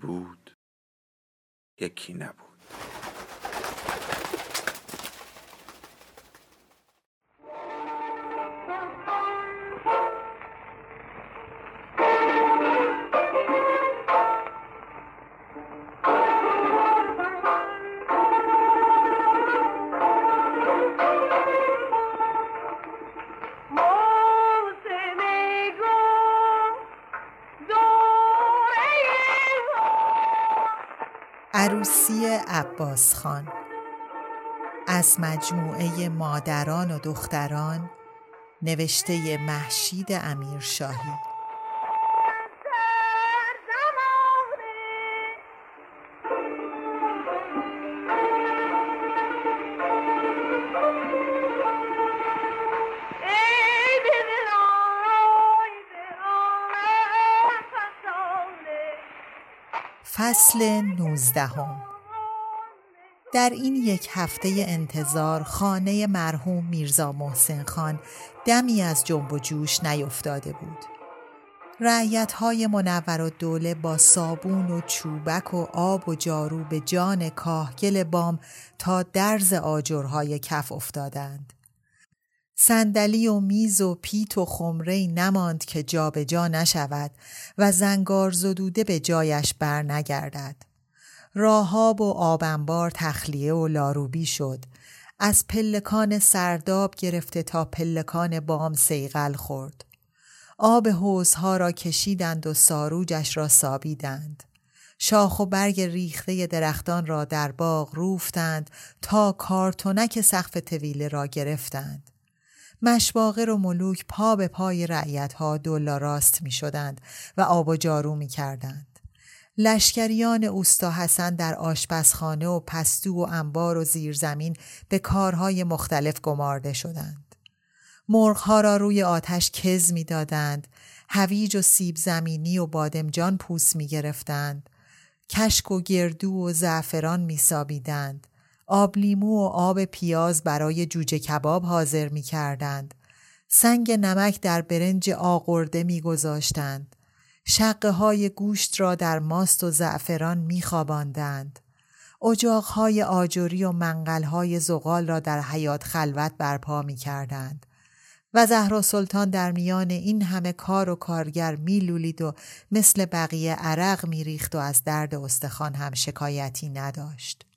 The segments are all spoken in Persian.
بود یکی نبود. عباس خان از مجموعه مادران و دختران نوشته محشید امیر شاهی فصل نوزدهم. در این یک هفته انتظار خانه مرحوم میرزا محسن خان دمی از جنب و جوش نیفتاده بود. رعیت های منور و دوله با صابون و چوبک و آب و جارو به جان کاهگل بام تا درز آجرهای کف افتادند. صندلی و میز و پیت و خمره نماند که جابجا جا نشود و زنگار زدوده به جایش بر نگردد. راهاب و آبنبار تخلیه و لاروبی شد. از پلکان سرداب گرفته تا پلکان بام سیغل خورد. آب حوزها را کشیدند و ساروجش را سابیدند. شاخ و برگ ریخته درختان را در باغ روفتند تا کارتونک سقف طویله را گرفتند. مشواقر و ملوک پا به پای رعیت ها دولا راست می شدند و آب و جارو می کردند. لشکریان اوستا حسن در آشپزخانه و پستو و انبار و زیرزمین به کارهای مختلف گمارده شدند. مرغها را روی آتش کز می دادند، هویج و سیب زمینی و بادمجان پوست می گرفتند، کشک و گردو و زعفران می سابیدند، آب لیمو و آب پیاز برای جوجه کباب حاضر می کردند. سنگ نمک در برنج آقرده می گذاشتند. شقه های گوشت را در ماست و زعفران می خواباندند. های آجوری و منقل های زغال را در حیات خلوت برپا می کردند. و زهرا سلطان در میان این همه کار و کارگر میلولید و مثل بقیه عرق میریخت و از درد استخوان هم شکایتی نداشت.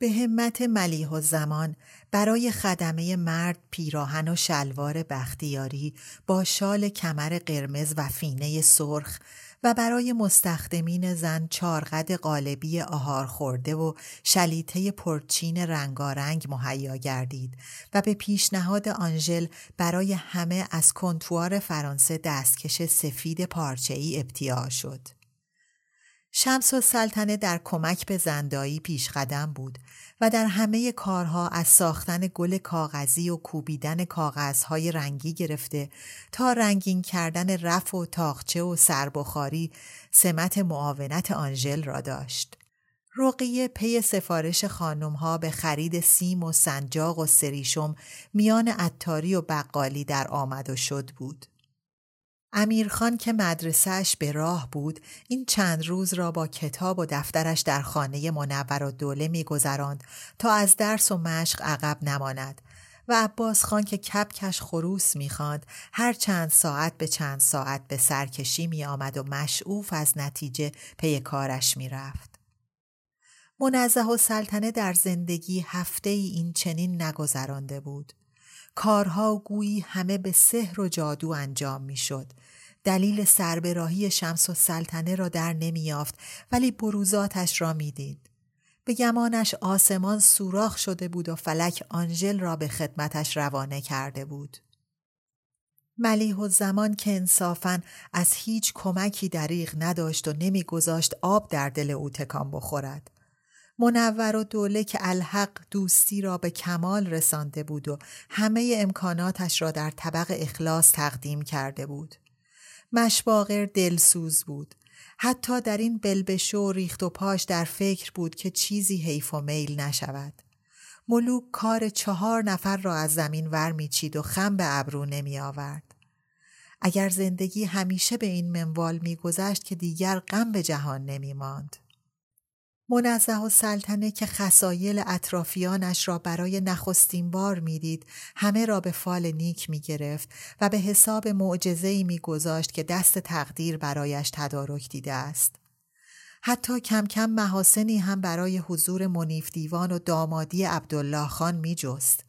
به همت ملیح و زمان برای خدمه مرد پیراهن و شلوار بختیاری با شال کمر قرمز و فینه سرخ و برای مستخدمین زن چارقد قالبی آهار خورده و شلیته پرچین رنگارنگ مهیا گردید و به پیشنهاد آنژل برای همه از کنتوار فرانسه دستکش سفید پارچه‌ای ابتیاع شد. شمس و سلطنه در کمک به زندایی پیش قدم بود و در همه کارها از ساختن گل کاغذی و کوبیدن کاغذهای رنگی گرفته تا رنگین کردن رف و تاخچه و سربخاری سمت معاونت آنژل را داشت. رقیه پی سفارش خانم ها به خرید سیم و سنجاق و سریشم میان عطاری و بقالی در آمد و شد بود. امیرخان که مدرسهش به راه بود این چند روز را با کتاب و دفترش در خانه منور و دوله میگذراند تا از درس و مشق عقب نماند و عباس خان که کپکش خروس می‌خواند هر چند ساعت به چند ساعت به سرکشی می آمد و مشعوف از نتیجه پی کارش می‌رفت. منزه و سلطنه در زندگی هفته ای این چنین نگذرانده بود. کارها گویی همه به سحر و جادو انجام می‌شد. دلیل سربراهی شمس و سلطنه را در نمیافت ولی بروزاتش را می‌دید. به گمانش آسمان سوراخ شده بود و فلک آنژل را به خدمتش روانه کرده بود. ملیح و زمان که انصافا از هیچ کمکی دریغ نداشت و نمیگذاشت آب در دل او تکان بخورد. منور و دوله که الحق دوستی را به کمال رسانده بود و همه امکاناتش را در طبق اخلاص تقدیم کرده بود. مشباغر دلسوز بود. حتی در این بلبشو و ریخت و پاش در فکر بود که چیزی حیف و میل نشود. ملوک کار چهار نفر را از زمین ور میچید و خم به ابرو نمی آورد. اگر زندگی همیشه به این منوال میگذشت که دیگر غم به جهان نمی ماند. منزه و سلطنه که خسایل اطرافیانش را برای نخستین بار می‌دید همه را به فال نیک می گرفت و به حساب معجزه‌ای می گذاشت که دست تقدیر برایش تدارک دیده است. حتی کم کم محاسنی هم برای حضور منیف دیوان و دامادی عبدالله خان می جست.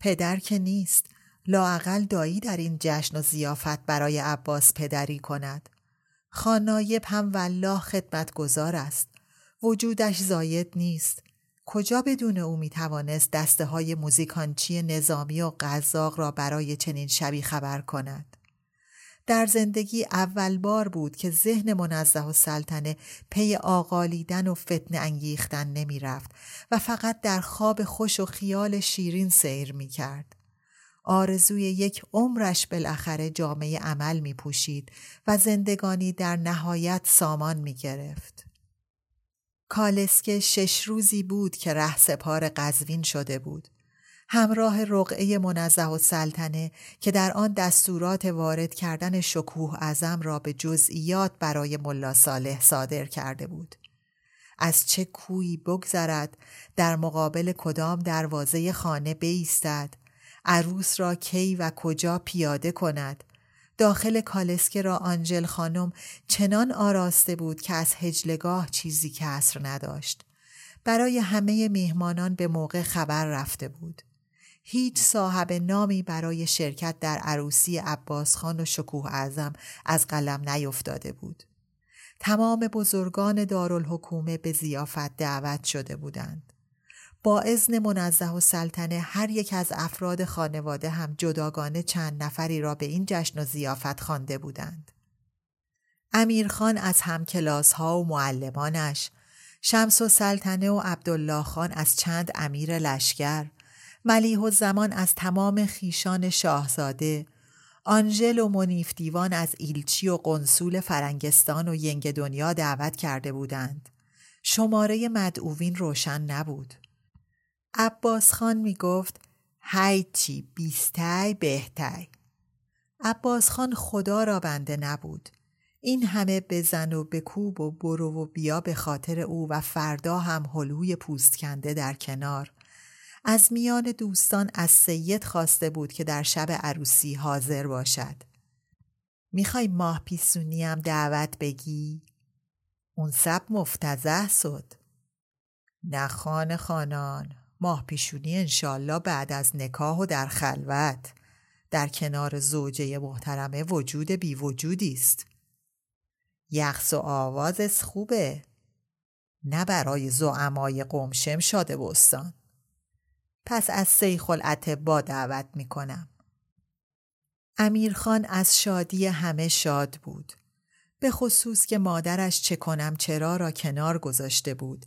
پدر که نیست، لاعقل دایی در این جشن و زیافت برای عباس پدری کند. خانایب هم والله خدمتگزار است. وجودش زاید نیست. کجا بدون او می توانست دسته های موزیکانچی نظامی و قزاق را برای چنین شبی خبر کند؟ در زندگی اول بار بود که ذهن منزه و سلطنه پی آقالیدن و فتن انگیختن نمی رفت و فقط در خواب خوش و خیال شیرین سیر می کرد. آرزوی یک عمرش بالاخره جامعه عمل می پوشید و زندگانی در نهایت سامان می گرفت. کالسکه شش روزی بود که ره سپار قزوین شده بود. همراه رقعه منزه و سلطنه که در آن دستورات وارد کردن شکوه ازم را به جزئیات برای ملا صالح صادر کرده بود. از چه کویی بگذرد در مقابل کدام دروازه خانه بیستد عروس را کی و کجا پیاده کند داخل کالسکه را آنجل خانم چنان آراسته بود که از هجلگاه چیزی کسر نداشت. برای همه میهمانان به موقع خبر رفته بود. هیچ صاحب نامی برای شرکت در عروسی عباس خان و شکوه اعظم از قلم نیفتاده بود. تمام بزرگان دارالحکومه به زیافت دعوت شده بودند. با ازن منزه و سلطنه هر یک از افراد خانواده هم جداگانه چند نفری را به این جشن و زیافت خوانده بودند. امیرخان از همکلاس ها و معلمانش، شمس و سلطنه و عبدالله خان از چند امیر لشکر، ملیح و زمان از تمام خیشان شاهزاده، آنژل و منیف دیوان از ایلچی و قنسول فرنگستان و ینگ دنیا دعوت کرده بودند. شماره مدعوین روشن نبود. عباس خان می گفت هیچی بیستی بهتای. عباس خان خدا را بنده نبود. این همه بزن و بکوب و برو و بیا به خاطر او و فردا هم هلوی پوست کنده در کنار. از میان دوستان از سید خواسته بود که در شب عروسی حاضر باشد. می‌خوای ماه پیسونیم دعوت بگی؟ اون سب مفتزه سد. نه خان خانان ماه پیشونی انشالله بعد از نکاح و در خلوت در کنار زوجه محترمه وجود بی وجودی است. یخص و آواز خوبه نه برای زعمای قمشم شاده بستان پس از سیخ با دعوت می کنم. امیرخان از شادی همه شاد بود. به خصوص که مادرش چه کنم چرا را کنار گذاشته بود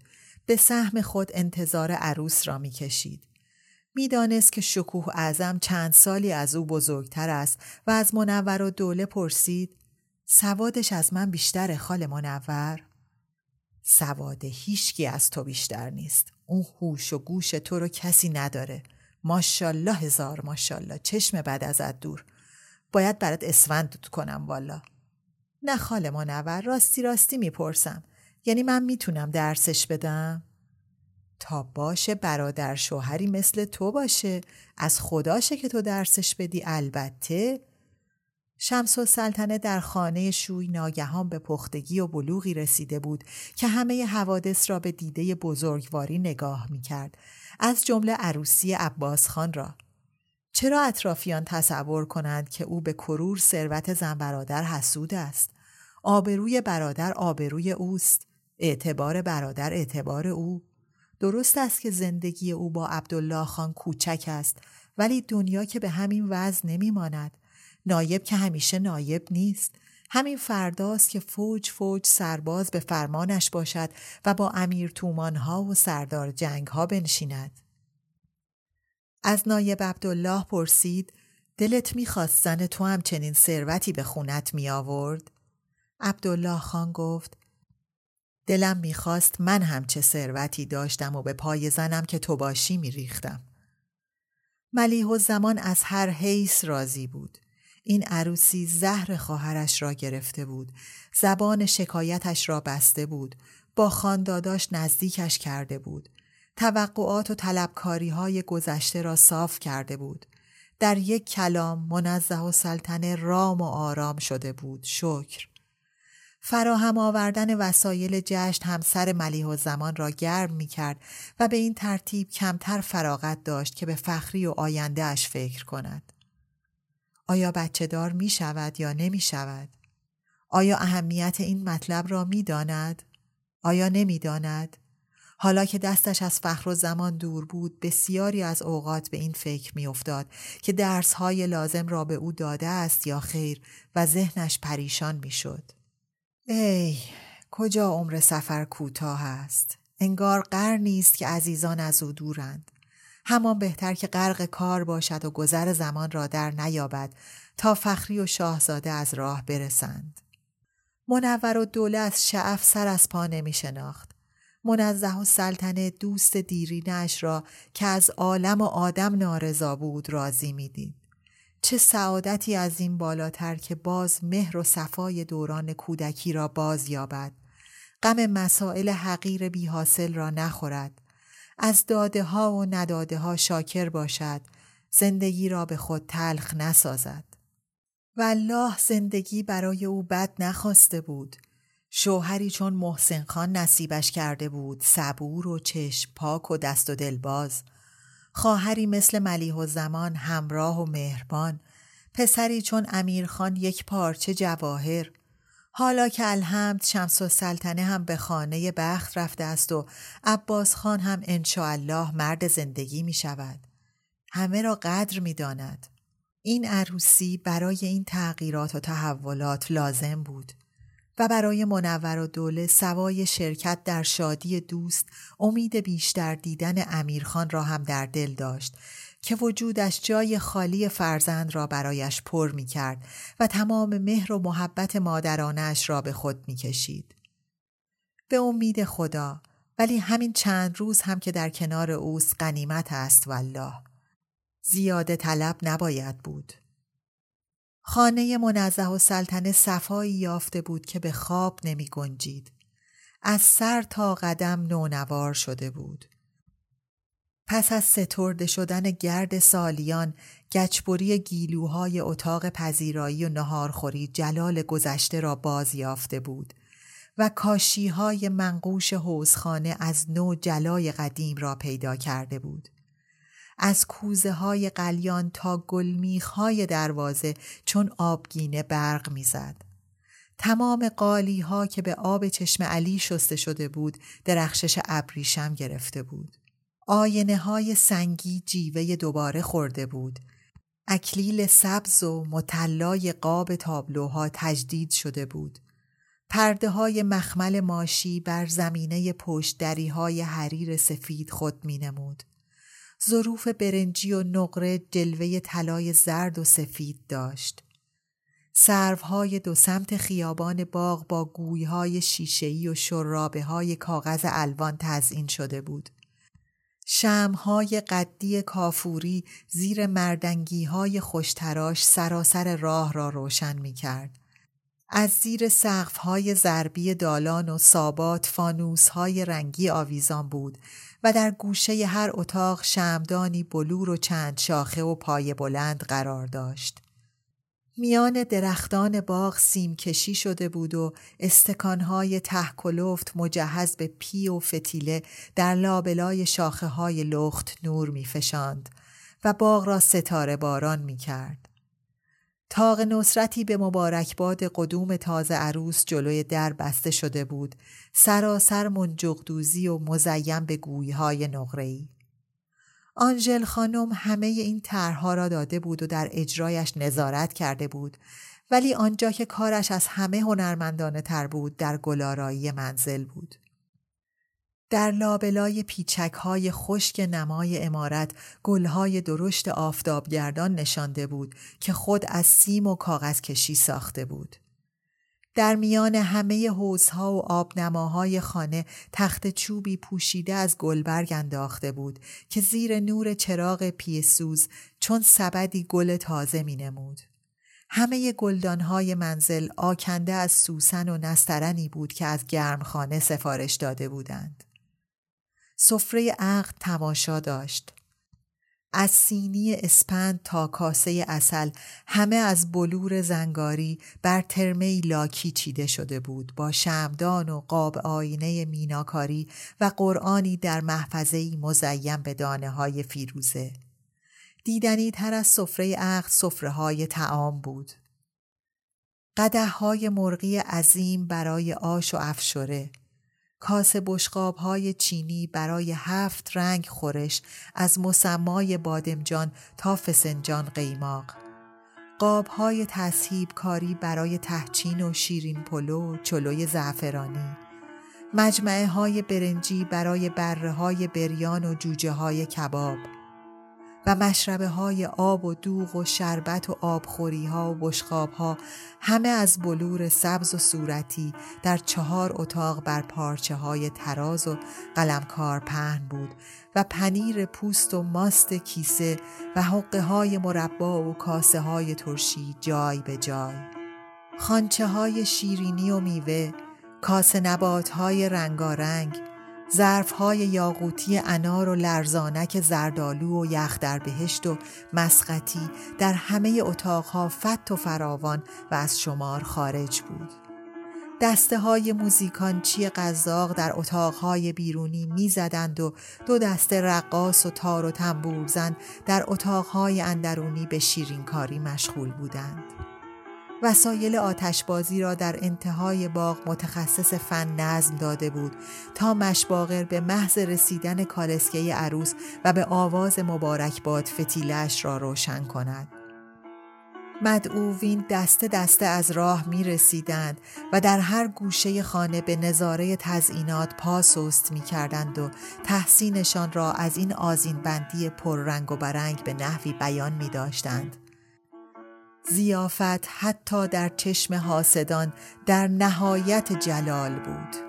به سهم خود انتظار عروس را می‌کشید. می‌دانست که شکوه اعظم چند سالی از او بزرگتر است و از منور و دوله پرسید سوادش از من بیشتر خال منور؟ سواد هیچکی از تو بیشتر نیست. اون هوش و گوش تو رو کسی نداره. ماشالله هزار ماشالله چشم بعد ازت دور. باید برات اسفند کنم والا. نه خال منور. راستی راستی می‌پرسم. یعنی من می‌تونم درسش بدم تا باشه برادر شوهری مثل تو باشه از خداشه که تو درسش بدی البته شمس و سلطنه در خانه شوی ناگهان به پختگی و بلوغی رسیده بود که همه حوادث را به دیده بزرگواری نگاه می کرد. از جمله عروسی عباس خان را. چرا اطرافیان تصور کنند که او به کرور ثروت زن برادر حسود است؟ آبروی برادر آبروی اوست. اعتبار برادر اعتبار او. درست است که زندگی او با عبدالله خان کوچک است ولی دنیا که به همین وضع نمی ماند. نایب که همیشه نایب نیست همین فرداست که فوج فوج سرباز به فرمانش باشد و با امیر تومانها و سردار جنگها بنشیند. از نایب عبدالله پرسید دلت می‌خواست زن تو هم چنین ثروتی به خونت می آورد؟ عبدالله خان گفت دلم می‌خواست من هم چه ثروتی داشتم و به پای زنم که تو باشی میریختم. ملیح و زمان از هر حیث راضی بود. این عروسی زهر خواهرش را گرفته بود. زبان شکایتش را بسته بود. با خانداداش نزدیکش کرده بود. توقعات و طلبکاری های گذشته را صاف کرده بود. در یک کلام منزه و سلطنه رام و آرام شده بود. شکر. فراهم آوردن وسایل جشن همسر ملیح و زمان را گرم می کرد و به این ترتیب کمتر فراغت داشت که به فخری و آینده اش فکر کند. آیا بچه دار می شود یا نمی شود؟ آیا اهمیت این مطلب را می داند؟ آیا نمی داند؟ حالا که دستش از فخر و زمان دور بود بسیاری از اوقات به این فکر می افتاد که درس های لازم را به او داده است یا خیر و ذهنش پریشان می شد. ای کجا عمر سفر کوتاه است انگار قرنی است که عزیزان از او دورند همان بهتر که غرق کار باشد و گذر زمان را در نیابد تا فخری و شاهزاده از راه برسند. منور و دوله از شعف سر از پا نمی شناخت. منزه و سلطنه دوست دیرینش را که از عالم و آدم نارضا بود راضی می‌دید. چه سعادتی از این بالاتر که باز مهر و صفای دوران کودکی را باز یابد. غم مسائل حقیر بی حاصل را نخورد. از داده ها و نداده ها شاکر باشد. زندگی را به خود تلخ نسازد. والله زندگی برای او بد نخواسته بود. شوهری چون محسن خان نصیبش کرده بود. صبور و چشم پاک و دست و دلباز. خواهری مثل ملیح و زمان همراه و مهربان پسری چون امیرخان یک پارچه جواهر حالا که الحمد شمس و سلطنه هم به خانه بخت رفته است و عباس خان هم انشاءالله مرد زندگی می شود. همه را قدر می داند. این عروسی برای این تغییرات و تحولات لازم بود و برای منور و دوله سوای شرکت در شادی دوست امید بیشتر دیدن امیرخان را هم در دل داشت که وجودش جای خالی فرزند را برایش پر می کرد و تمام مهر و محبت مادرانش را به خود می کشید. به امید خدا ولی همین چند روز هم که در کنار اوست قنیمت است والله. زیاده طلب نباید بود. خانه منزه و سلطنه صفایی یافته بود که به خواب نمی گنجید. از سر تا قدم نونوار شده بود. پس از سترده شدن گرد سالیان گچبری گیلوهای اتاق پذیرایی و نهارخوری جلال گذشته را باز یافته بود و کاشیهای منقوش حوزخانه از نو جلای قدیم را پیدا کرده بود. از کوزه های قلیان تا گلمیخ های دروازه چون آبگینه برق می‌زد. تمام قالی ها که به آب چشم علی شسته شده بود درخشش ابریشم گرفته بود. آینه های سنگی جیوه دوباره خورده بود. اکلیل سبز و متلای قاب تابلوها تجدید شده بود. پرده های مخمل ماشی بر زمینه پشت های حریر سفید خود می نمود. ظروف برنجی و نقره جلوه طلای زرد و سفید داشت. سروهای دو سمت خیابان باغ با گویهای شیشهی و شرابه های کاغذ الوان تزئین شده بود. شمهای قدی کافوری زیر مردنگی های خوشتراش سراسر راه را روشن می کرد. از زیر سقف های زربی دالان و سابات فانوس های رنگی آویزان بود و در گوشه هر اتاق شمدانی بلور و چند شاخه و پای بلند قرار داشت. میان درختان باغ سیم کشی شده بود و استکانهای کلفت مجهز به پی و فتیله در لابلای شاخه های لخت نور می فشاند و باغ را ستاره باران می کرد. تاق نصرتی به مبارکباد قدوم تازه عروس جلوی در بسته شده بود سراسر منجقدوزی و مزیم به گویهای نقره‌ای. آنژل خانم همه این طرحها را داده بود و در اجرایش نظارت کرده بود ولی آنجا که کارش از همه هنرمندانه تر بود در گلارایی منزل بود. در لابلای پیچک های خشک نمای امارت گلهای درشت آفتابگردان نشانده بود که خود از سیم و کاغذ کشی ساخته بود. در میان همه حوزها و آبنماهای خانه تخت چوبی پوشیده از گلبرگ انداخته بود که زیر نور چراغ پیسوز چون سبدی گل تازه می نمود. همه گلدانهای منزل آکنده از سوسن و نسترنی بود که از گرمخانه سفارش داده بودند. سفره عقد تماشا داشت. از سینی اسپند تا کاسه اصل همه از بلور زنگاری بر ترمه لاکی چیده شده بود با شمدان و قاب آینه میناکاری و قرآنی در محفظه‌ای مزیم به دانه های فیروزه. دیدنی تر از سفره عقد سفره های تعام بود. قده های مرغی عظیم برای آش و افشوره کاسه بشقاب های چینی برای هفت رنگ خورش از مسمای بادمجان تا فسنجان قیماق. قاب های تصهیب کاری برای تهچین و شیرین پلو چلوی زعفرانی. مجمعه های برنجی برای بره های بریان و جوجه های کباب. و مشربه های آب و دوغ و شربت و آبخوری ها و بشخاب ها همه از بلور سبز و صورتی در چهار اتاق بر پارچه های تراز و قلمکار پهن بود و پنیر پوست و ماست کیسه و حقه های مربا و کاسه های ترشی جای به جای. خانچه های شیرینی و میوه، کاسه نبات های رنگارنگ، ظرف های یاقوتی انار و لرزانک زردالو و یخ در بهشت و مسقطی در همه اتاقها فت و فراوان و از شمار خارج بود. دسته های موزیکانچی قزاق در اتاقهای بیرونی می‌زدند و دو دسته رقاص و تار و تنبورزن در اتاقهای اندرونی به شیرینکاری مشغول بودند. وسایل آتشبازی را در انتهای باغ متخصص فن نظم داده بود تا مشباغر به محض رسیدن کالسکه عروس و به آواز مبارکباد فتیلش را روشن کند. مدعوین دسته دسته از راه می رسیدند و در هر گوشه خانه به نظاره تزئینات پا سست می کردند و تحسینشان را از این آزین بندی پررنگ و برنگ به نحوی بیان می داشتند. زیافت حتی در چشم حاسدان در نهایت جلال بود.